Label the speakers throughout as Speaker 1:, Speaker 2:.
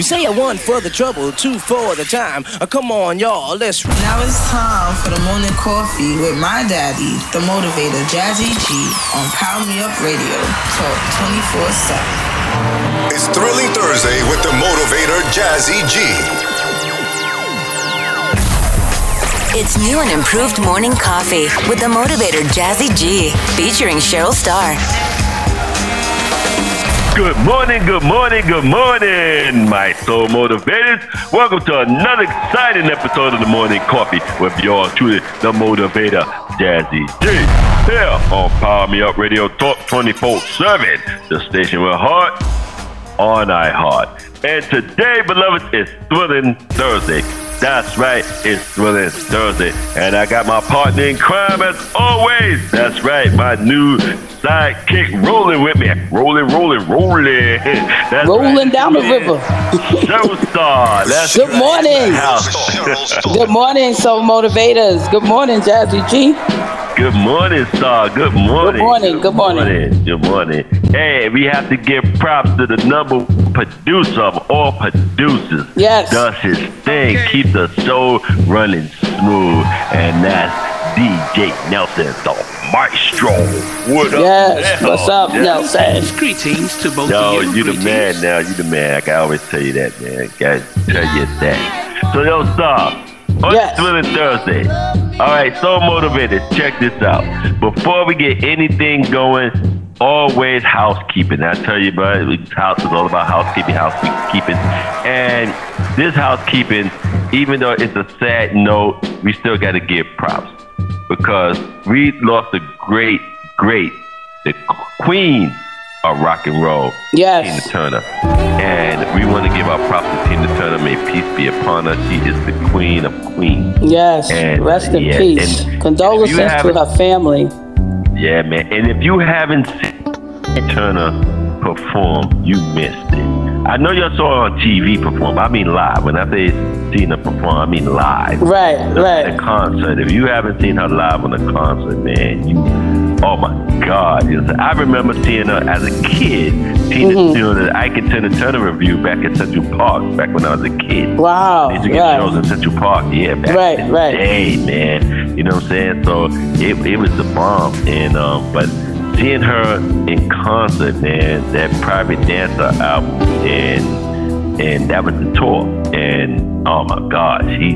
Speaker 1: You say a one for the trouble, two for the time. Uh, come on, y'all, let's.
Speaker 2: Now it's time for the morning coffee with my daddy, the motivator, Jazzy G, on Power Me Up Radio. Talk 24 7.
Speaker 3: It's Thrilling Thursday with the motivator, Jazzy G.
Speaker 4: It's new and improved morning coffee with the motivator Jazzy G, featuring Cheryl Starr.
Speaker 5: Good morning, good morning, good morning, my soul motivators. Welcome to another exciting episode of the Morning Coffee with yours truly, the motivator, Jazzy G. Here on Power Me Up Radio Talk 24 7, the station with heart on iHeart. And today, beloved, is Thrilling Thursday. That's right, it's Thrilling Thursday. And I got my partner in crime as always. That's right, my new sidekick rolling with me. Rolling, rolling, rolling. That's
Speaker 6: rolling
Speaker 5: right.
Speaker 6: down the river.
Speaker 5: Showstar. That's
Speaker 6: Good
Speaker 5: right.
Speaker 6: morning. Good morning, soul motivators. Good morning, Jazzy G.
Speaker 5: Good morning, Star. Good morning.
Speaker 6: Good morning, good morning.
Speaker 5: Good morning. Hey, we have to give props to the number producer of all producers.
Speaker 6: Yes.
Speaker 5: Does his thing, keep the show running smooth, and that's DJ Nelson, the maestro. What up?
Speaker 6: Yes.
Speaker 5: now?
Speaker 6: What's up,
Speaker 5: Yeah.
Speaker 6: Nelson?
Speaker 7: Greetings to both
Speaker 5: Yo,
Speaker 7: of you.
Speaker 5: you the man now. You the man. I can always tell you that, man. Gotta tell you that. So, yo, Star, on
Speaker 6: Yes.
Speaker 5: Thursday. All right, so motivated. Check this out. Before we get anything going, always housekeeping. I tell you, bro, house is all about housekeeping, housekeeping. And this housekeeping, even though it's a sad note, we still got to give props because we lost a great, great, the queen of rock and roll,
Speaker 6: Yes.
Speaker 5: Tina Turner. And we want to give our props to Tina Turner. May peace be upon her. She is the queen of queens.
Speaker 6: Yes.
Speaker 5: And,
Speaker 6: Rest in
Speaker 5: yeah,
Speaker 6: peace.
Speaker 5: and
Speaker 6: Condolences to her family.
Speaker 5: Yeah, man. And if you haven't seen Turner perform, you missed it. I know y'all saw her on TV perform. I mean live. When I say seen her perform, I mean live.
Speaker 6: Right,
Speaker 5: The,
Speaker 6: right.
Speaker 5: the concert. If you haven't seen her live on a concert, man, you oh my God. Know, I remember seeing her as a kid. Tina
Speaker 6: Mm-hmm.
Speaker 5: doing the Ike and Tina Turner Revue back at Central Park back when I was a kid.
Speaker 6: Wow.
Speaker 5: They used to get shows in Central Park, yeah, back
Speaker 6: Right,
Speaker 5: in the
Speaker 6: right.
Speaker 5: day, man. You know what I'm saying? So it, it was the bomb, and um, but seeing her in concert, man, that Private Dancer album, and and that was the tour, and oh my God, she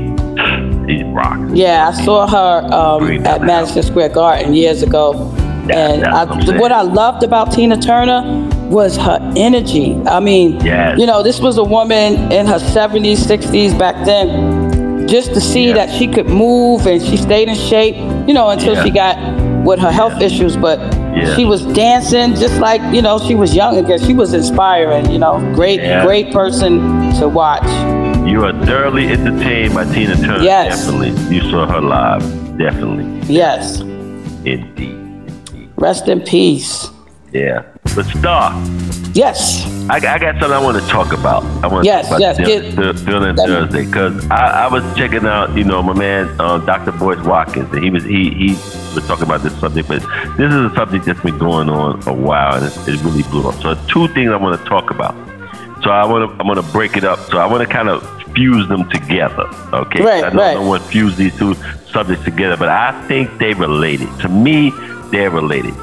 Speaker 5: she rocks.
Speaker 6: Yeah, I saw her um, at Madison Square Garden years ago.
Speaker 5: Yeah,
Speaker 6: and I,
Speaker 5: what
Speaker 6: what I loved about Tina Turner was her energy. I mean,
Speaker 5: Yes.
Speaker 6: you know, this was a woman in her 70s, 60s back then. Just to see
Speaker 5: Yeah.
Speaker 6: that she could move and she stayed in shape, you know, until
Speaker 5: Yeah.
Speaker 6: she got with her health issues. But
Speaker 5: Yeah.
Speaker 6: she was dancing just like, you know, she was young again. She was inspiring, you know, great, great person to watch.
Speaker 5: You are thoroughly entertained by Tina Turner.
Speaker 6: Yes.
Speaker 5: Definitely, you saw her live. Definitely,
Speaker 6: Yes.
Speaker 5: indeed.
Speaker 6: Rest in peace.
Speaker 5: Yeah, but Star.
Speaker 6: Yes.
Speaker 5: I, I got something I want to talk about. I want
Speaker 6: Yes,
Speaker 5: to talk
Speaker 6: yes,
Speaker 5: about
Speaker 6: get-
Speaker 5: the, the Feeling
Speaker 6: that-
Speaker 5: Thursday because I, I was checking out, you know, my man uh, Dr. Boyce Watkins, and he was he he was talking about this subject, but this is a subject that's been going on a while, and it's, it really blew up. So two things I want to talk about. So I want to I'm going to break it up. So I want to kind of fuse them together. Okay,
Speaker 6: Right,
Speaker 5: I know
Speaker 6: right.
Speaker 5: no one fuse these two subjects together, but I think they related. To me, they're related.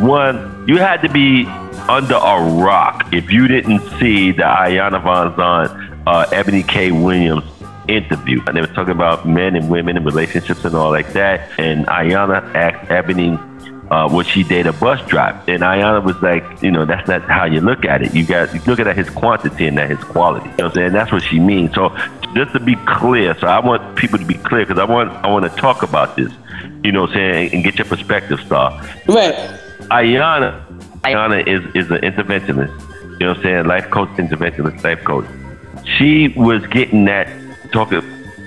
Speaker 5: One, you had to be under a rock if you didn't see the Iyanla Vanzant, uh, Eboni K. Williams interview. And they were talking about men and women and relationships and all like that. And Iyanla asked Eboni, uh, would she date a bus driver? And Iyanla was like, you know, that's not how you look at it. You got you look at his quantity and not his quality. You know what I'm saying? That's what she means. So just to be clear, so I want people to be clear because I want I want to talk about this. You know what I'm saying? And get your perspective, Star.
Speaker 6: Right.
Speaker 5: Iyanla, Iyanla is is an interventionist. You know what I'm saying? Life coach, interventionist, life coach. She was getting that talking.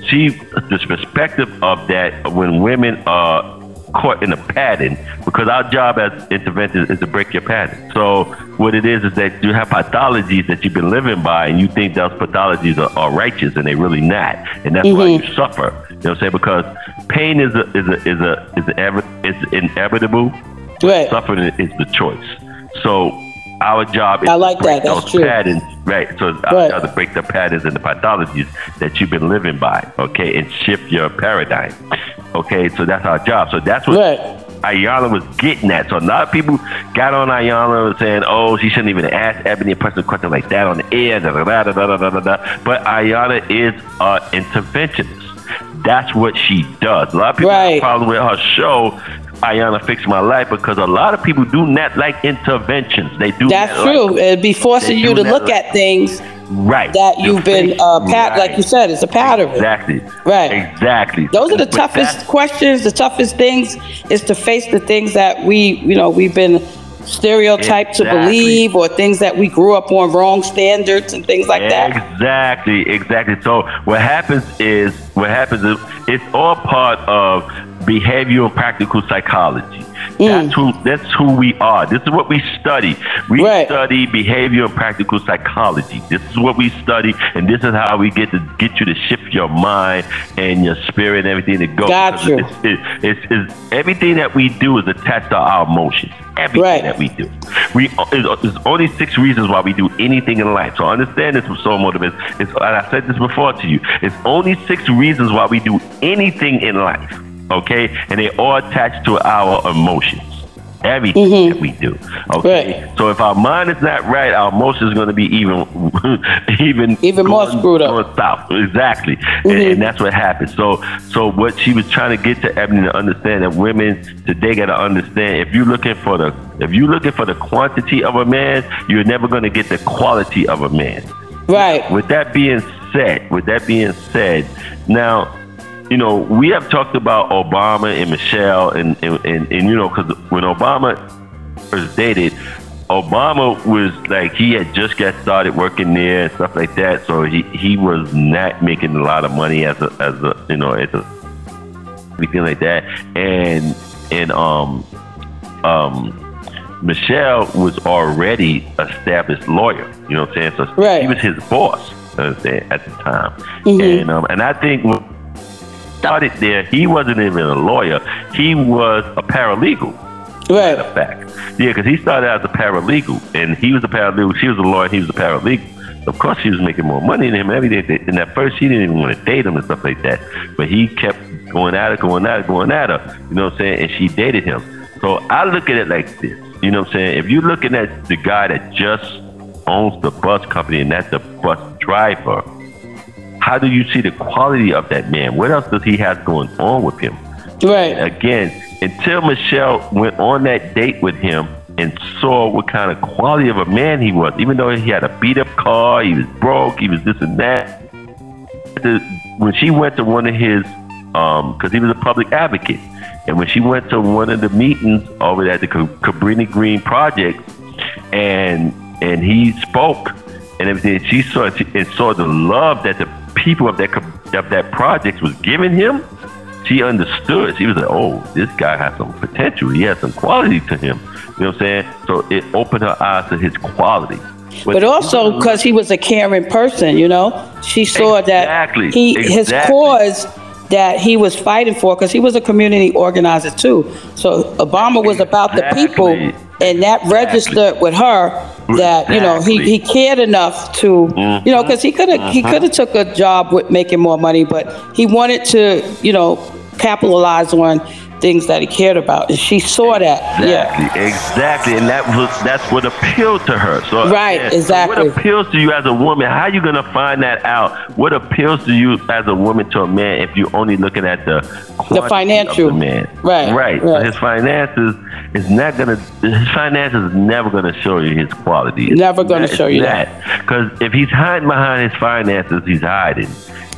Speaker 5: She the perspective of that when women are caught in a pattern because our job as interventionists is to break your pattern. So what it is is that you have pathologies that you've been living by and you think those pathologies are, are righteous and they're really not. And that's why mm-hmm. you suffer. You know what I'm saying? Because pain is a is a is a is a, is inevitable
Speaker 6: Right.
Speaker 5: suffering is the choice. So our job is
Speaker 6: I like
Speaker 5: to break
Speaker 6: that. That's
Speaker 5: those
Speaker 6: true.
Speaker 5: patterns, right? So it's our job to break the patterns and the pathologies that you've been living by, okay, and shift your paradigm, okay. So that's our job. So that's what
Speaker 6: Right.
Speaker 5: Iyanla was getting at. So a lot of people got on Iyanla and saying, "Oh, she shouldn't even ask Eboni a personal question like that on the air." Da, da, da, da, da, da, da, da. But Iyanla is an interventionist. That's what she does. A lot of people have a problem with her show. Iyanla Fix My Life because a lot of people do not like interventions. They do
Speaker 6: That's true.
Speaker 5: Like,
Speaker 6: It'd be forcing you to look
Speaker 5: like-
Speaker 6: at things
Speaker 5: right.
Speaker 6: that
Speaker 5: The
Speaker 6: you've been uh, pat, like you said, it's a pattern.
Speaker 5: Exactly.
Speaker 6: Right.
Speaker 5: Exactly.
Speaker 6: Those are the
Speaker 5: But
Speaker 6: toughest questions, the toughest things is to face the things that we, you know, we've been stereotyped to
Speaker 5: Exactly.
Speaker 6: believe or things that we grew up on wrong standards and things like that.
Speaker 5: Exactly, exactly. So what happens is what happens is it's all part of behavioral practical psychology.
Speaker 6: Mm.
Speaker 5: That's who that's who we are. This is what we study. We
Speaker 6: Right.
Speaker 5: study behavioral practical psychology. This is what we study, and this is how we get to get you to shift your mind and your spirit and everything to go.
Speaker 6: Got you.
Speaker 5: It's, it- it's, it's, everything that we do is attached to our emotions. Everything
Speaker 6: Right.
Speaker 5: that we do. We there's only six reasons why we do anything in life. So understand this with soul motivation. It's, and I said this before to you. It's only six reasons why we do anything in life. Okay, and they all attached to our emotions. Everything mm-hmm. that we do. Okay.
Speaker 6: Right.
Speaker 5: So if our mind is not right, our emotions are going to be even, even,
Speaker 6: Even more screwed up.
Speaker 5: south. Exactly. And, mm-hmm. and that's what happens. So, so what she was trying to get to Eboni to understand that women today got to understand if you're looking for the if you're looking for the quantity of a man, you're never going to get the quality of a man.
Speaker 6: Right.
Speaker 5: With that being said, with that being said, now, you know, we have talked about Obama and Michelle, and and, and, and you know, because when Obama first dated, Obama was like he had just got started working there and stuff like that, so he he was not making a lot of money as a as a you know as a everything like that, and and um um Michelle was already established lawyer. You know what I'm saying? So
Speaker 6: Right.
Speaker 5: he was his boss. you know what I'm saying, at the time,
Speaker 6: Mhm.
Speaker 5: and um and I think started there, he wasn't even a lawyer. He was a paralegal.
Speaker 6: Right.
Speaker 5: Fact, yeah, because he started out as a paralegal, and he was a paralegal. She was a lawyer. He was a paralegal. Of course, she was making more money than him and everything. And at first, she didn't even want to date him and stuff like that. But he kept going at her, going at her, going at her. You know what I'm saying? And she dated him. So I look at it like this. You know what I'm saying? If you're looking at the guy that just owns the bus company and that's the bus driver, how do you see the quality of that man? What else does he have going on with him?
Speaker 6: Right.
Speaker 5: Again, until Michelle went on that date with him and saw what kind of quality of a man he was, even though he had a beat up car, he was broke, he was this and that. When she went to one of his, um, because he was a public advocate, and when she went to one of the meetings over at the Cabrini Green Project, and and he spoke and everything, she saw and saw the love that the people of that of that project was giving him she understood. She was like, "Oh, this guy has some potential. He has some quality to him." You know what I'm saying? So it opened her eyes to his quality.
Speaker 6: But also because he was a caring person, you know, she saw
Speaker 5: Exactly,
Speaker 6: that he his cause that he was fighting for because he was a community organizer too. So Obama was about the people, and that registered with her that you know he, he cared enough to uh-huh. you know because he could have he uh-huh. could have took a job with making more money, but he wanted to you know capitalize on things that he cared about, and she saw that. Yeah.
Speaker 5: Exactly, exactly, and that was that's what appealed to her. So
Speaker 6: Right,
Speaker 5: yeah, so
Speaker 6: exactly.
Speaker 5: what appeals to you as a woman? How are you gonna find that out? What appeals to you as a woman to a man if you're only looking at the the
Speaker 6: financial.
Speaker 5: of the man?
Speaker 6: Right,
Speaker 5: right. So his finances is not gonna. His finances is never gonna show you his quality. It's
Speaker 6: Never gonna
Speaker 5: not-
Speaker 6: show you that.
Speaker 5: Because if he's hiding behind his finances, he's hiding.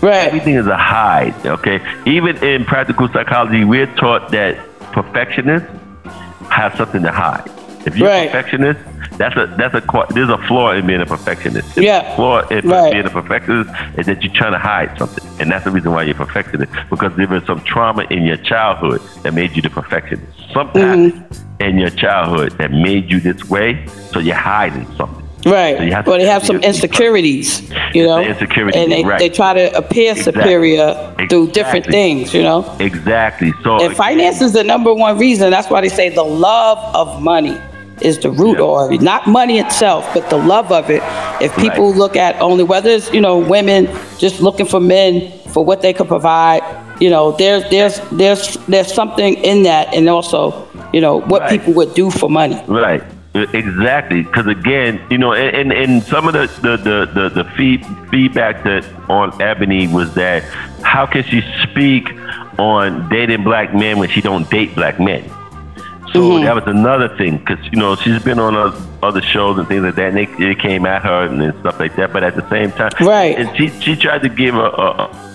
Speaker 6: Right.
Speaker 5: Everything is a hide, okay? Even in practical psychology, we're taught that perfectionists have something to hide. If you're
Speaker 6: Right.
Speaker 5: a perfectionist, that's a that's a there's a flaw in being a perfectionist.
Speaker 6: Yeah.
Speaker 5: The flaw in
Speaker 6: Right.
Speaker 5: being a perfectionist is that you're trying to hide something, and that's the reason why you're a perfectionist because there was some trauma in your childhood that made you the perfectionist. Something
Speaker 6: Mm-hmm.
Speaker 5: in your childhood that made you this way, so you're hiding something.
Speaker 6: Right.
Speaker 5: So you have to
Speaker 6: well, they have some insecurities, you know,
Speaker 5: the insecurity,
Speaker 6: and they,
Speaker 5: right.
Speaker 6: they try to appear
Speaker 5: Exactly.
Speaker 6: superior through different things, you know.
Speaker 5: Exactly. So
Speaker 6: And finance is the number one reason. That's why they say the love of money is the root
Speaker 5: Yeah.
Speaker 6: it. Not money itself, but the love of it. If people
Speaker 5: Right.
Speaker 6: look at only whether it's you know women just looking for men for what they could provide, you know, there's there's there's there's something in that, and also you know what
Speaker 5: Right.
Speaker 6: people would do for money.
Speaker 5: Right. Exactly. Because again, you know, and, and, and some of the the, the, the, the feed, feedback that on Eboni was that how can she speak on dating black men when she don't date black men? So mm-hmm. that was another thing because you know she's been on other shows and things like that, and they, they came at her and, and stuff like that. But at the same time,
Speaker 6: Right.
Speaker 5: And she she tried to give a, a,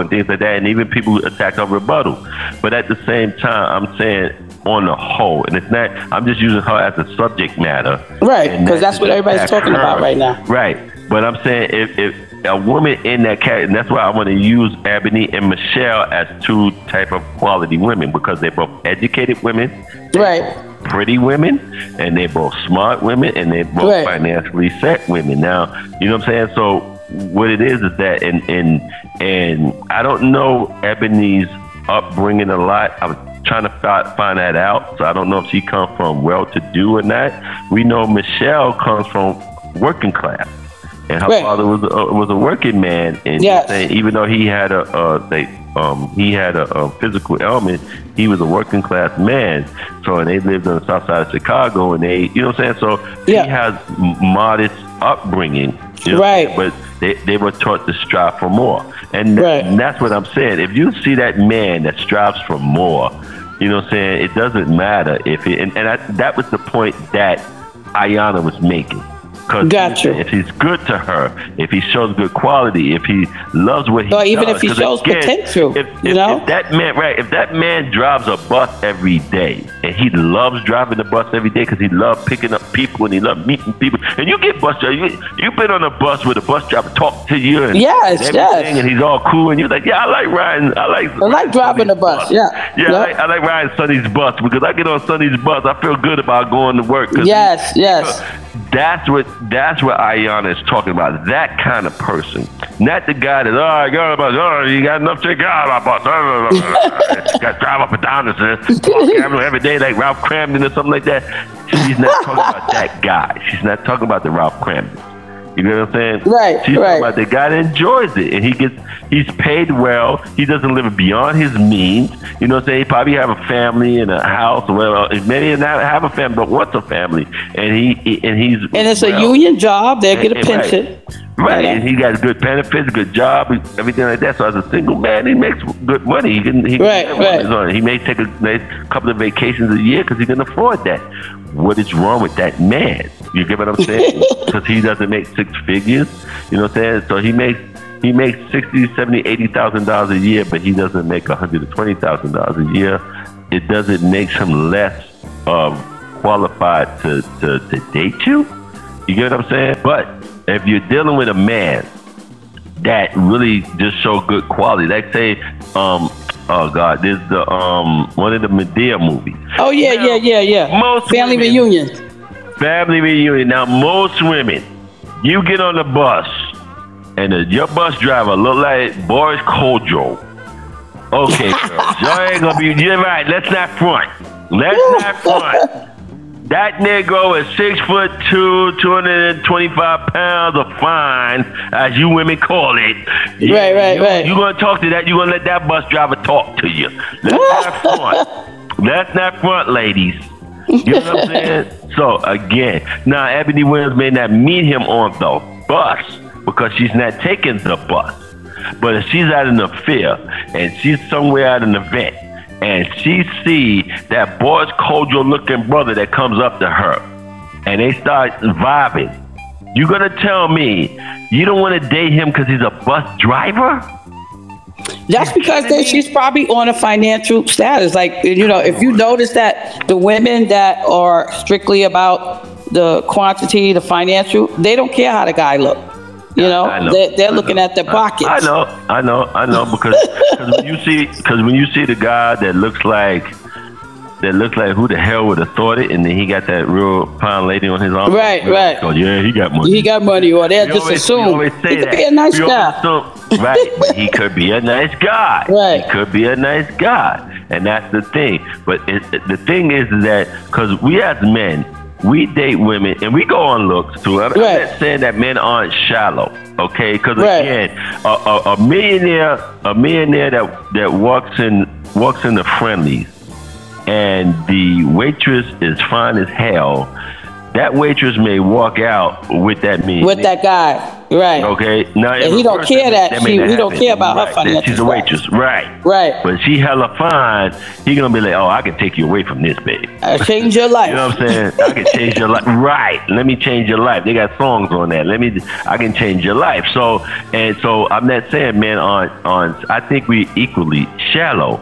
Speaker 5: and things like that, and even people attack her rebuttal. But at the same time, I'm saying on the whole, and it's not. I'm just using her as a subject matter,
Speaker 6: Right,
Speaker 5: Because
Speaker 6: that's what everybody's talking about right now.
Speaker 5: Right, but I'm saying if if a woman in that cat, and that's why I want to use Eboni and Michelle as two type of quality women because they're both educated women,
Speaker 6: Right.
Speaker 5: pretty women, and they're both smart women, and they're both
Speaker 6: Right.
Speaker 5: financially set women. Now, you know what I'm saying? So what it is is that, and and and I don't know Eboni's upbringing a lot. I was trying to fi- find that out, so I don't know if she comes from well-to-do or not. We know Michelle comes from working class. And her
Speaker 6: Right.
Speaker 5: father was a, was a working man, and you know what I'm
Speaker 6: Yes.
Speaker 5: saying, even though he had a uh, they um he had a, a physical ailment, he was a working class man. So and they lived on the south side of Chicago, and they you know what I'm saying. So
Speaker 6: Yeah.
Speaker 5: he has modest upbringing, you know
Speaker 6: Right.
Speaker 5: But they, they were taught to strive for more, and, th-
Speaker 6: Right.
Speaker 5: and that's what I'm saying. If you see that man that strives for more, you know what I'm saying. It doesn't matter if it, and, and I, that was the point that Iyanla was making. Cause
Speaker 6: Gotcha.
Speaker 5: if he's good to her, if he shows good quality, if he loves what he
Speaker 6: Or even
Speaker 5: does,
Speaker 6: if he shows potential,
Speaker 5: if,
Speaker 6: you know?
Speaker 5: if that man, right? If that man drives a bus every day and he loves driving the bus every day because he loves picking up people and he loves meeting people, and you get bus driver, you you've been on a bus where the bus driver talk to you and
Speaker 6: Yes,
Speaker 5: and
Speaker 6: yes.
Speaker 5: and he's all cool, and you're like, yeah, I like riding, I like,
Speaker 6: I like driving the bus, yeah.
Speaker 5: yeah,
Speaker 6: Yeah.
Speaker 5: I, like, I like riding Sonny's bus because I get on Sonny's bus, I feel good about going to work. 'cause
Speaker 6: Yes, yes.
Speaker 5: that's what that's what Iyanla is talking about. That kind of person, not the guy that oh I got a bus, oh you got enough to got a bus, got to drive up and down this Avenue every day like Ralph Kramden or something like that. She's not talking about that guy. She's not talking about the Ralph Kramden. You know what I'm saying?
Speaker 6: Right,
Speaker 5: She's
Speaker 6: right.
Speaker 5: about the guy that enjoys it, and he gets he's paid well. He doesn't live beyond his means. You know what I'm saying? He probably have a family and a house, or whatever. Maybe not have a family, but wants a family, and he and he's
Speaker 6: And it's a union job. They get a
Speaker 5: And- and right.
Speaker 6: pension.
Speaker 5: Right, and he got good benefits, good job, everything like that. So as a single man, he makes good money. He can, he
Speaker 6: Right,
Speaker 5: live
Speaker 6: right.
Speaker 5: on. He may take a nice couple of vacations a year because he can afford that. What is wrong with that man? You get what I'm saying? Because he doesn't make six figures. You know what I'm saying? So he makes he makes sixty, seventy, eighty thousand dollars a year, but he doesn't make a hundred and twenty thousand dollars a year. It doesn't make him less um, qualified to, to, to date you. You get what I'm saying? But if you're dealing with a man that really just show good quality, like say, um, oh God, there's the um one of the Madea movies,
Speaker 6: Oh yeah,
Speaker 5: Now,
Speaker 6: yeah, yeah, yeah.
Speaker 5: most
Speaker 6: Family
Speaker 5: women-
Speaker 6: reunion.
Speaker 5: Family Reunion. Now most women, you get on the bus, and the, your bus driver look like Boris Kodjoe. Okay, girls, y'all ain't gonna be. You're right. Let's not front. Let's not front. That Negro is six foot two, 225 pounds of fine, as you women call it.
Speaker 6: Right, right,
Speaker 5: you,
Speaker 6: right.
Speaker 5: You're gonna talk to that. You're gonna let that bus driver talk to you. Let's not front. Let's not front, ladies. You know what I'm saying? So again, now Eboni Williams may not meet him on the bus because she's not taking the bus. But if she's at an affair and she's somewhere at an event and she see that Boris Kodjoe looking brother that comes up to her and they start vibing, you gonna tell me you don't want to date him because he's a bus driver?
Speaker 6: That's because they, she's probably on a financial status. Like you know, if you notice that the women that are strictly about the quantity, the financial, they don't care how the guy look. You know,
Speaker 5: I know.
Speaker 6: They're, they're looking
Speaker 5: know.
Speaker 6: at their pockets.
Speaker 5: I know, I know, I know. Because cause when you see, because when you see the guy that looks like that looks like who the hell would have thought it, and then he got that real fine lady on his arm.
Speaker 6: Right, right.
Speaker 5: Oh yeah, he got money.
Speaker 6: He got money, or they'll just
Speaker 5: always-
Speaker 6: assume he could be a nice
Speaker 5: We
Speaker 6: guy.
Speaker 5: assume- right, but he could be a nice guy.
Speaker 6: Right.
Speaker 5: He could be a nice guy, and that's the thing. But it, the thing is that because we as men, we date women and we go on looks too. I'm,
Speaker 6: Right.
Speaker 5: I'm not saying that men aren't shallow, okay? Because
Speaker 6: Right.
Speaker 5: again, a, a, a millionaire, a millionaire that that walks in walks in the friendlies, and the waitress is fine as hell. That waitress may walk out with that millionaire.
Speaker 6: With that guy, right?
Speaker 5: Okay. Now,
Speaker 6: And he don't care that
Speaker 5: may
Speaker 6: she- he don't care about her
Speaker 5: Right, that
Speaker 6: financial
Speaker 5: She's a waitress, right?
Speaker 6: Right.
Speaker 5: But she hella fine. He gonna be like, oh, I can take you away from this, baby.
Speaker 6: Uh, change your life.
Speaker 5: You know what I'm saying? I can change your life. Right. Let me change your life. They got songs on that. Let me. I can change your life. So and so, I'm not saying men on on. I think we equally shallow,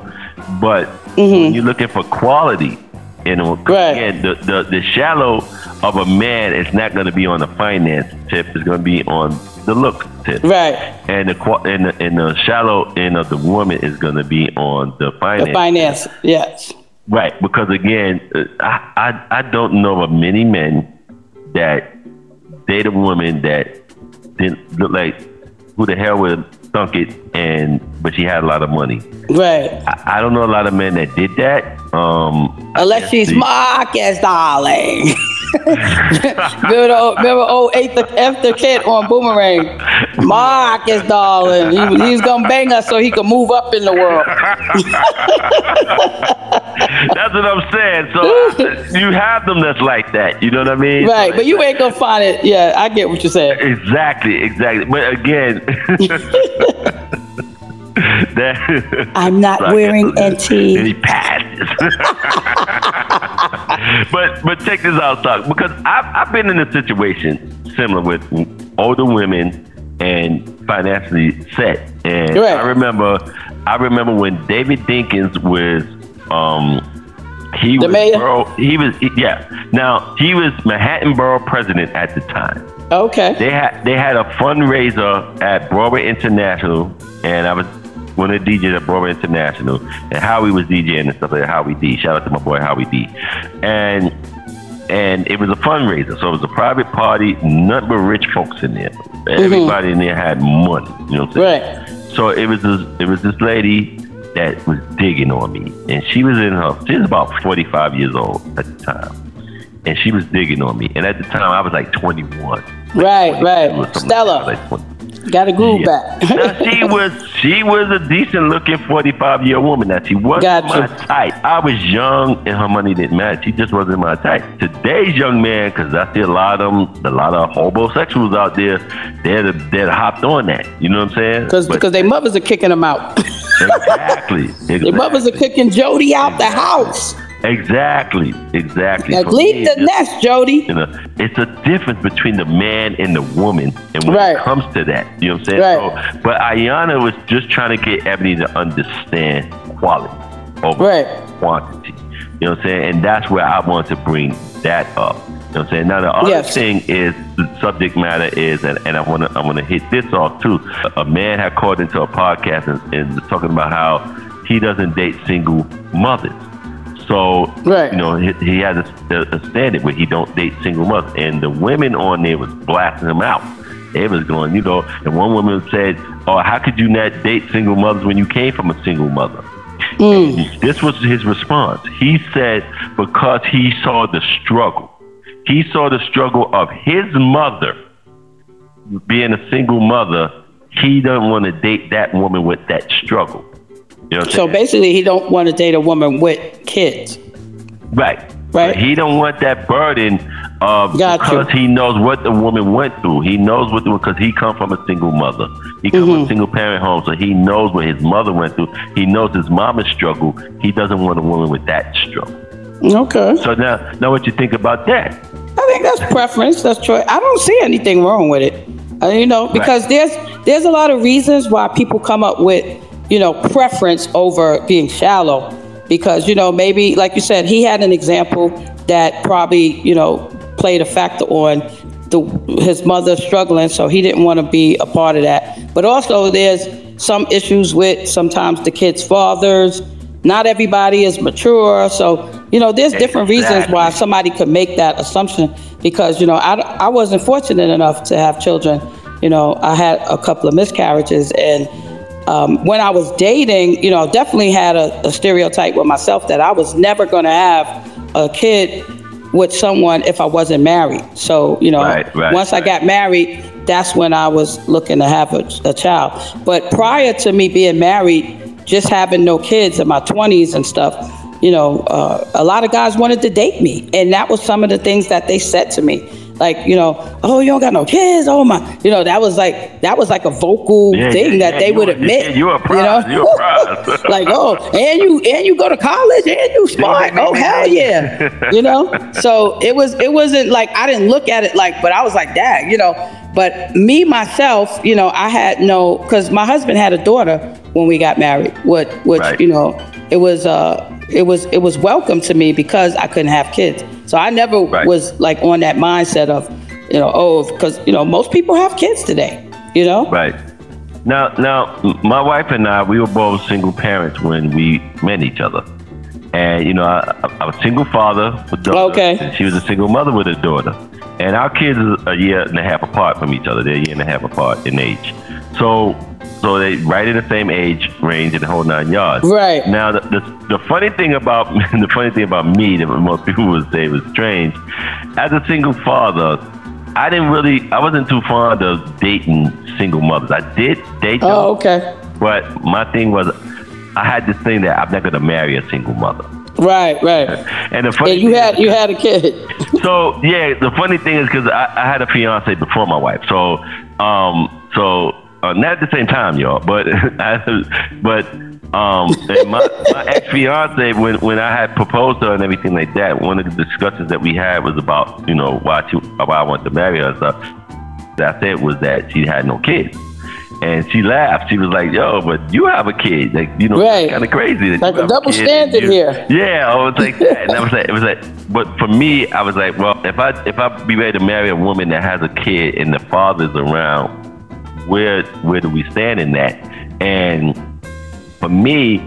Speaker 5: but when you're looking for quality, and
Speaker 6: Mm-hmm. Right.
Speaker 5: again, the, the the shallow of a man is not going to be on the finance tip. It's going to be on the look tip.
Speaker 6: Right.
Speaker 5: And the and the, and the shallow end of the woman is going to be on the finance.
Speaker 6: The finance. Yes.
Speaker 5: Right, because again, uh, I, I I don't know of many men that date a woman that didn't look like who the hell would thunk it, and but she had a lot of money.
Speaker 6: Right.
Speaker 5: I, I don't know a lot of men that did that. Um,
Speaker 6: Unless she's Marcus, darling. remember the old, remember old Eartha Kitt on Boomerang? Marcus, darling. He, he's gonna bang us so he can move up in the world.
Speaker 5: That's what I'm saying. So you have them that's like that. You know what I mean?
Speaker 6: Right, but you ain't gonna find it. Yeah, I get what you're saying.
Speaker 5: Exactly, exactly. But again, that
Speaker 6: I'm not wearing uh, NT.
Speaker 5: Any passes. but but check this out, Doc, because I've I've been in a situation similar with older women and financially set, and
Speaker 6: Right.
Speaker 5: I remember I remember when David Dinkins was um he
Speaker 6: The
Speaker 5: was
Speaker 6: mayor?
Speaker 5: borough, he was yeah now he was Manhattan Borough president at the time
Speaker 6: Okay.
Speaker 5: they had they had a fundraiser at Broadway International, and I was one of the DJs at Broadway International, and Howie was DJing and stuff like that. Howie D. Shout out to my boy Howie D. And and it was a fundraiser, so it was a private party, nothing but rich folks in there. Everybody in there had money. You know what I'm saying?
Speaker 6: Right.
Speaker 5: So it was this it was this lady that was digging on me, and she was in her she was about 45 years old at the time, and she was digging on me. And at the time, I was like 21.
Speaker 6: Right,
Speaker 5: or
Speaker 6: right. Stella,
Speaker 5: like like 20.
Speaker 6: Got a groove
Speaker 5: Yeah.
Speaker 6: back.
Speaker 5: now, she was she was a decent looking 45 year old woman. Now she wasn't
Speaker 6: Gotcha.
Speaker 5: my type. I was young and her money didn't match. She just wasn't my type. Today's young man, because I see a lot of them, a lot of homosexuals out there, they're they're hopped on that. You know what I'm saying?
Speaker 6: Because because their mothers are kicking them out.
Speaker 5: exactly,
Speaker 6: their mothers are kicking Jody out the house.
Speaker 5: Exactly, exactly.
Speaker 6: Like, leave the nest, Jody.
Speaker 5: You know, it's a difference between the man and the woman, and when
Speaker 6: Right.
Speaker 5: it comes to that, you know what I'm saying.
Speaker 6: Right.
Speaker 5: So, but Iyanla was just trying to get Eboni to understand quality over
Speaker 6: Right.
Speaker 5: quantity. You know what I'm saying, and that's where I want to bring that up. You know what I'm saying. Now the other
Speaker 6: Yes.
Speaker 5: thing is the subject matter is, and, and I want to I want to hit this off too. A man had called into a podcast and, and was talking about how he doesn't date single mothers. So
Speaker 6: Right.
Speaker 5: you know he, he has a, a standard where he don't date single mothers, and the women on there was blasting him out. They was going, you know, and one woman said, "Oh, how could you not date single mothers when you came from a single mother?"
Speaker 6: Mm.
Speaker 5: This was his response. He said because he saw the struggle. He saw the struggle of his mother being a single mother. He doesn't want to date that woman with that struggle. You know
Speaker 6: So basically, he don't want to date a woman with kids.
Speaker 5: Right.
Speaker 6: Right.
Speaker 5: He don't want that burden of
Speaker 6: Got you.
Speaker 5: because he knows what the woman went through. He knows what the because he come from a single mother. He come
Speaker 6: Mm-hmm.
Speaker 5: from a single parent home, so he knows what his mother went through. He knows his mama's struggle. He doesn't want a woman with that struggle.
Speaker 6: Okay.
Speaker 5: So now, now what you think about that?
Speaker 6: I think that's preference. That's choice. I don't see anything wrong with it. Uh, you know, because there's there's a lot of reasons why people come up with you know preference over being shallow. Because you know maybe like you said, he had an example that probably you know played a factor on the his mother struggling, so he didn't want to be a part of that. But also there's some issues with sometimes the kids' fathers. Not everybody is mature, so you know there's different reasons why somebody could make that assumption because you know I, I wasn't fortunate enough to have children you know i had a couple of miscarriages and um, when i was dating you know definitely had a, a stereotype with myself that i was never going to have a kid with someone if I wasn't married. So, you know,
Speaker 5: Right, right,
Speaker 6: once I got married, that's when I was looking to have a, a child. But prior to me being married, just having no kids in my 20s and stuff, you know, uh, a lot of guys wanted to date me. And that was some of the things that they said to me. Like, you know, oh, you don't got no kids. Oh my, you know, that was like, that was like a vocal
Speaker 5: Yeah,
Speaker 6: thing
Speaker 5: yeah,
Speaker 6: that
Speaker 5: yeah,
Speaker 6: they would admit.
Speaker 5: you a prize,
Speaker 6: know?
Speaker 5: you a prize.
Speaker 6: like, oh, and you, and you go to college and you smart. Oh, hell yeah. You know? So it was, it wasn't like, I didn't look at it like, but I was like, dad, you know, but me, myself, you know, I had no, cause my husband had a daughter when we got married, what, which,
Speaker 5: Right.
Speaker 6: you know, it was, uh, it was, it was welcome to me because I couldn't have kids. So I never
Speaker 5: Right.
Speaker 6: was like on that mindset of, you know, oh, because, you know, most people have kids today, you know?
Speaker 5: Right. Now, now, my wife and I, we were both single parents when we met each other. And, you know, I, I- I'm a single father with a daughter.
Speaker 6: Okay.
Speaker 5: And she was a single mother with a daughter. And our kids are a year and a half apart from each other. They're a year and a half apart in age. So, so they right in the same age range and the whole nine yards.
Speaker 6: Right.
Speaker 5: Now, the, the, the funny thing about the funny thing about me that most people would say was strange, as a single father, I didn't really, I wasn't too fond of dating single mothers. I did date them,
Speaker 6: Oh, okay.
Speaker 5: but my thing was, I had this thing that I'm not going to marry a single mother.
Speaker 6: Right, right.
Speaker 5: And the funny
Speaker 6: And you
Speaker 5: thing
Speaker 6: had
Speaker 5: is-
Speaker 6: you had a kid.
Speaker 5: so yeah, the funny thing is because I, I had a fiance before my wife, so um, so uh, not at the same time, y'all, but I, but um, and my, my ex fiance when when I had proposed to her and everything like that, one of the discussions that we had was about you know why she why I wanted to marry her and stuff. That I said was that she had no kids. And she laughed. She was like, "Yo, but you have a kid. Like, you know,
Speaker 6: Right.
Speaker 5: kind of crazy. that
Speaker 6: Like a double
Speaker 5: and
Speaker 6: standard here.
Speaker 5: yeah, I was like that, and I was like, it was like, but for me, I was like, well, if I if I be ready to marry a woman that has a kid and the father's around, where where do we stand in that? And for me,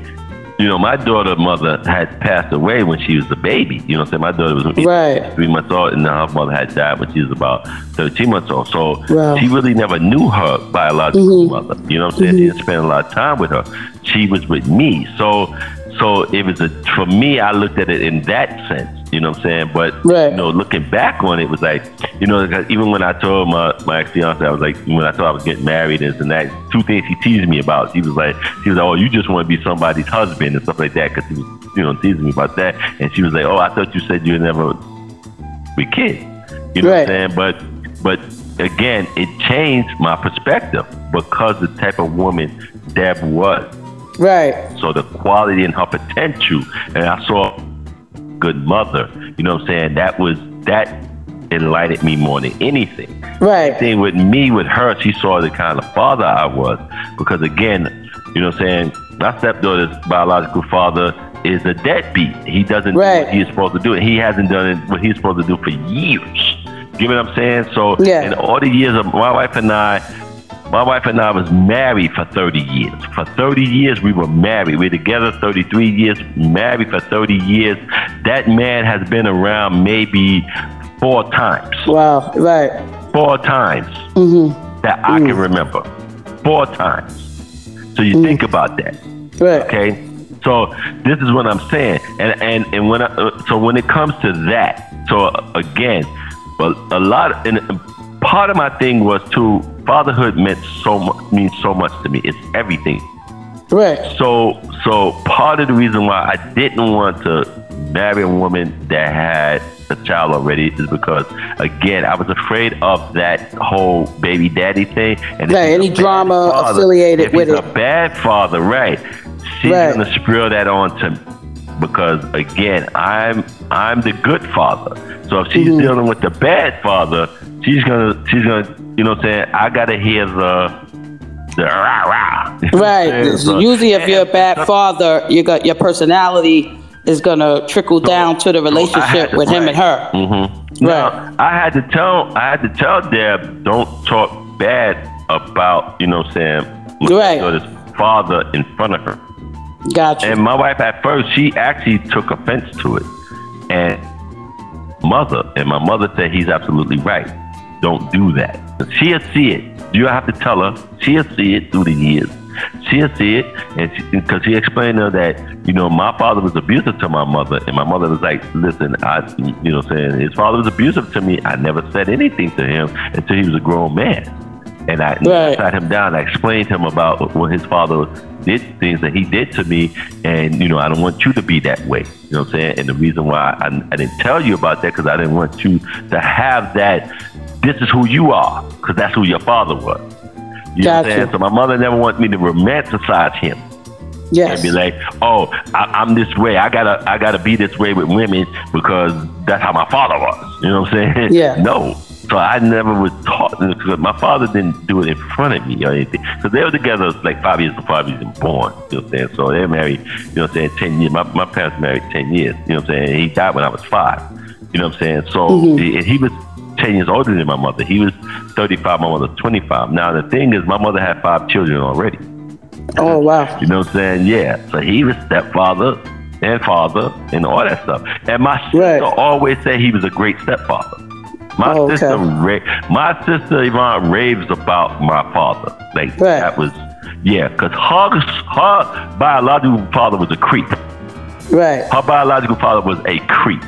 Speaker 5: you know, my daughter mother had passed away when she was a baby. You know what I'm saying? My daughter was
Speaker 6: Right.
Speaker 5: three months old, and then her mother had died when she was about 13 months old. So
Speaker 6: Wow.
Speaker 5: she really never knew her biological mm-hmm. mother. You know what I'm saying? She mm-hmm. didn't spend a lot of time with her. She was with me. So so it was a for me. I looked at it in that sense. You know what I'm saying? But
Speaker 6: Right.
Speaker 5: you know, looking back on it, it was like you know, even when I told my my ex fiance, I was like, when I thought I was getting married, and that. Two things he teased me about. He was like, he was like, oh, you just want to be somebody's husband and stuff like that, because he was you know teasing me about that. And she was like, oh, I thought you said you would never be kids. You know
Speaker 6: Right.
Speaker 5: what I'm saying? But but again, it changed my perspective because the type of woman Deb was.
Speaker 6: Right.
Speaker 5: So the quality and her potential, and I saw good mother. You know what I'm saying? That was that enlightened me more than anything.
Speaker 6: Right.
Speaker 5: Thing with me, with her, she saw the kind of father I was. Because again, you know what I'm saying? My stepdaughter's biological father is a deadbeat. He doesn't do
Speaker 6: Right.
Speaker 5: what he's supposed to do. And he hasn't done it, what he's supposed to do for years. You know what I'm saying? So
Speaker 6: Yeah.
Speaker 5: in all the years of my wife and I, my wife and I was married for 30 years. For 30 years, we were married. We were together 33 years, married for 30 years. That man has been around maybe four times.
Speaker 6: Wow. Right.
Speaker 5: Four times mm-hmm. that I can mm. remember. Four times. So you mm. think about that.
Speaker 6: Right.
Speaker 5: Okay, so this is what I'm saying, and and and when I, uh, so when it comes to that, so again, but a lot and part of my thing was too. Fatherhood meant so much means so much to me. It's everything.
Speaker 6: Right.
Speaker 5: So so part of the reason why I didn't want to marry a woman that had a child already is because again I was afraid of that whole baby daddy thing and
Speaker 6: Right, any drama affiliated
Speaker 5: if
Speaker 6: with it.
Speaker 5: a bad father, right? She's
Speaker 6: Right.
Speaker 5: gonna spill that on to because again I'm I'm the good father. So if she's
Speaker 6: Mm-hmm.
Speaker 5: dealing with the bad father, she's gonna she's gonna you know what I'm saying I gotta hear the the rah rah. You know what I'm
Speaker 6: Right.
Speaker 5: So-
Speaker 6: Usually, if you're a bad father, you got your personality is gonna trickle down to the relationship with him and her.
Speaker 5: Mhm.
Speaker 6: Right.
Speaker 5: Now, I had to tell I had to tell Deb, don't talk bad about, you know what I'm saying,
Speaker 6: Right.
Speaker 5: father in front of her.
Speaker 6: Gotcha.
Speaker 5: And my wife at first, she actually took offense to it. And mother, and my mother said he's absolutely right. Don't do that. She'll see it. You have to tell her. She'll see it through the years. She she'll see it, and because he explained to her that you know my father was abusive to my mother, and my mother was like, listen, I you know saying his father was abusive to me. I never said anything to him until he was a grown man. And I
Speaker 6: Right.
Speaker 5: sat him down. I explained to him about what his father did, things that he did to me, and you know, I don't want you to be that way. You know what I'm saying? And the reason why I, I didn't tell you about that because I didn't want you to have that. This is who you are, because that's who your father was. You know what I'm saying? So my mother never wanted me to romanticize him
Speaker 6: Yes.
Speaker 5: and be like, "Oh, I, I'm this way. I gotta, I gotta be this way with women because that's how my father was." You know what I'm saying?
Speaker 6: Yeah.
Speaker 5: No. So I never was taught because my father didn't do it in front of me or anything. Because they were together like five years before I was even born. You know what I'm saying? So they're married. You know what I'm saying? Ten years. My, my parents married ten years. You know what I'm saying? He died when I was five. You know what I'm saying? So mm-hmm. he, and he was ten years older than my mother. He was 35. My mother was 25. Now the thing is, my mother had five children already.
Speaker 6: Oh wow.
Speaker 5: You know what I'm saying? Yeah. So he was stepfather and father and all that stuff. And my sister always said he was a great stepfather. My
Speaker 6: Oh, okay.
Speaker 5: sister, ra- my sister Yvonne raves about my father. Like
Speaker 6: Right.
Speaker 5: that was, yeah. Because her, her biological father was a creep.
Speaker 6: Right.
Speaker 5: Her biological father was a creep.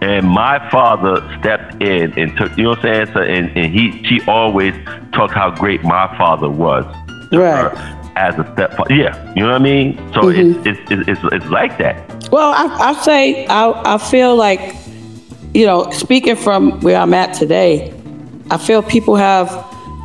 Speaker 5: And my father stepped in and took, you know what I'm saying? So, and, and he, she always talked how great my father was
Speaker 6: Right.
Speaker 5: her as a stepfather. Yeah, you know what I mean? So
Speaker 6: Mm-hmm.
Speaker 5: it's, it's, it's, it's, it's like that.
Speaker 6: Well, I, I say I, I feel like, you know, speaking from where I'm at today, I feel people have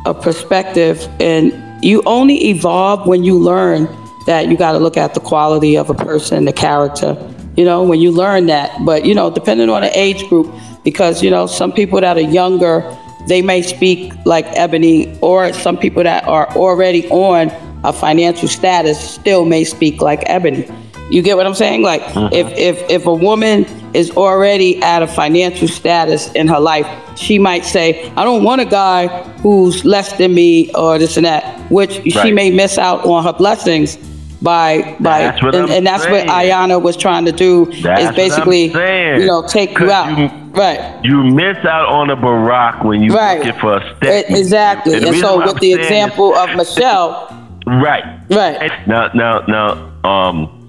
Speaker 6: a perspective, and you only evolve when you learn that you got to look at the quality of a person, the character. You know, when you learn that, but you know, depending on the age group, because you know, some people that are younger, they may speak like Eboni, or some people that are already on a financial status still may speak like Eboni. You get what I'm saying? Like if, if if a woman is already at a financial status in her life, she might say, I don't want a guy who's less than me or this and that, which she may miss out on her blessings by by
Speaker 5: That's what
Speaker 6: and, and that's
Speaker 5: saying.
Speaker 6: what Iyanla was trying to do
Speaker 5: That's
Speaker 6: is basically you know take you out.
Speaker 5: you-
Speaker 6: right.
Speaker 5: You miss out on a Barack when you
Speaker 6: Right.
Speaker 5: looking for a step.
Speaker 6: E- exactly.
Speaker 5: the
Speaker 6: And so with
Speaker 5: I'm
Speaker 6: the example of Michelle,
Speaker 5: Right.
Speaker 6: Right.
Speaker 5: And Now, now, now, um,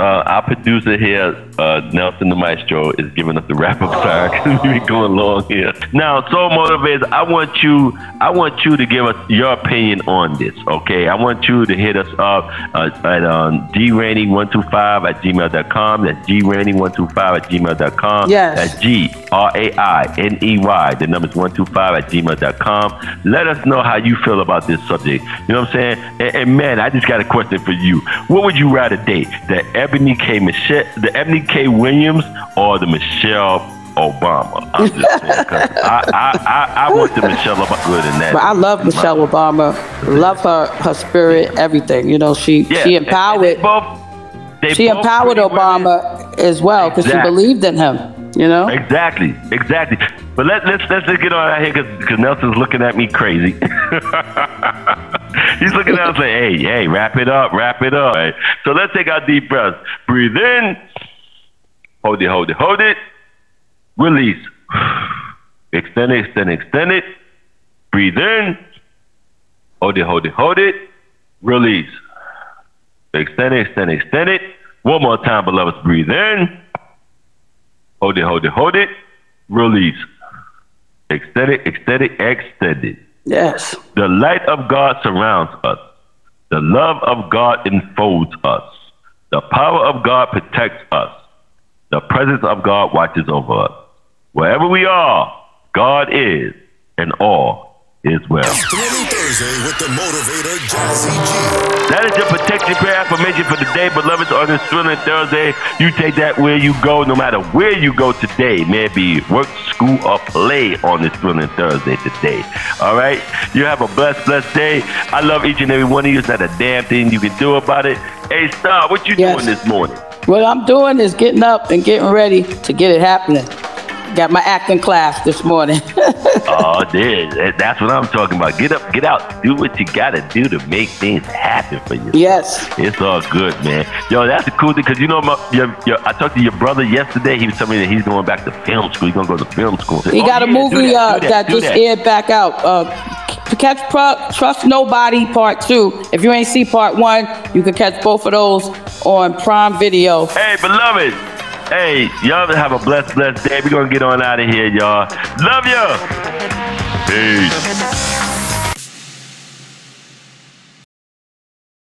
Speaker 5: uh, our producer here, uh, Nelson the Maestro, is giving us the wrap up time because we've been going long here. Now, so motivated. I want you, I want you to give us your opinion on this. Okay, I want you to hit us up uh, at um, grainey125 at gmail.com. That's grainey125 at gmail.com.
Speaker 6: Yes.
Speaker 5: That's G R A I N E Y. The number's 125 at gmail.com. Let us know how you feel about this subject. You know what I'm saying? And, and man, I just got a question for you. What would you rather date? The Eboni K. Michelle, the Eboni K. Williams, or the Michelle Obama? I'm just saying, 'cause I, I, I, I want the Michelle Obama good in that.
Speaker 6: but I love Michelle Obama, love her her spirit, everything. You know, she
Speaker 5: Yeah,
Speaker 6: she empowered
Speaker 5: they both, they
Speaker 6: she empowered
Speaker 5: pretty women.
Speaker 6: Obama as well because she believed in him. You know.
Speaker 5: Exactly, exactly. But let, let's let's just get on out here because Nelson's looking at me crazy. He's looking at us like, hey, hey, wrap it up, wrap it up. Right? So let's take our deep breaths. Breathe in. Hold it, hold it, hold it. Release. Extend it, extend it, extend it. Breathe in. Hold it, hold it, hold it. Release. Extend it, extend it, extend it. One more time, beloveds. Breathe in. Hold it, hold it, hold it. Release. Extend it, extend it, extend it.
Speaker 6: Yes.
Speaker 5: The light of God surrounds us. The love of God enfolds us. The power of God protects us. The presence of God watches over us. Wherever we are, God is, and all is well.
Speaker 3: Thrilling Thursday with the motivator Jazzy G.
Speaker 5: That is your protection prayer affirmation for the day, beloveds. On this thrilling Thursday, you take that where you go, no matter where you go today. May it be work, school, or play on this thrilling Thursday today. All right? You have a blessed, blessed day. I love each and every one of you. It's not a damn thing you can do about it. Hey, Star, what you
Speaker 6: Yes.
Speaker 5: doing this morning?
Speaker 6: What I'm doing is getting up and getting ready to get it happening. Got my acting class this morning.
Speaker 5: oh, that- That's what I'm talking about. Get up, get out, do what you got to do to make things happen for you.
Speaker 6: yes.
Speaker 5: It's all good, man. Yo, that's the cool thing because you know, my, your, your, I talked to your brother yesterday. He was telling me that he's going back to film school. He's going to go to film school.
Speaker 6: He
Speaker 5: Oh,
Speaker 6: got a
Speaker 5: yeah, do
Speaker 6: movie
Speaker 5: that,
Speaker 6: uh,
Speaker 5: do
Speaker 6: that, just
Speaker 5: that.
Speaker 6: aired back out. Uh, catch Pro- Trust Nobody Part Two. If you ain't see Part One, you can catch both of those on Prime Video.
Speaker 5: Hey, beloved. Hey, y'all have a blessed, blessed day. We're gonna get on out of here, y'all. Love you. Peace.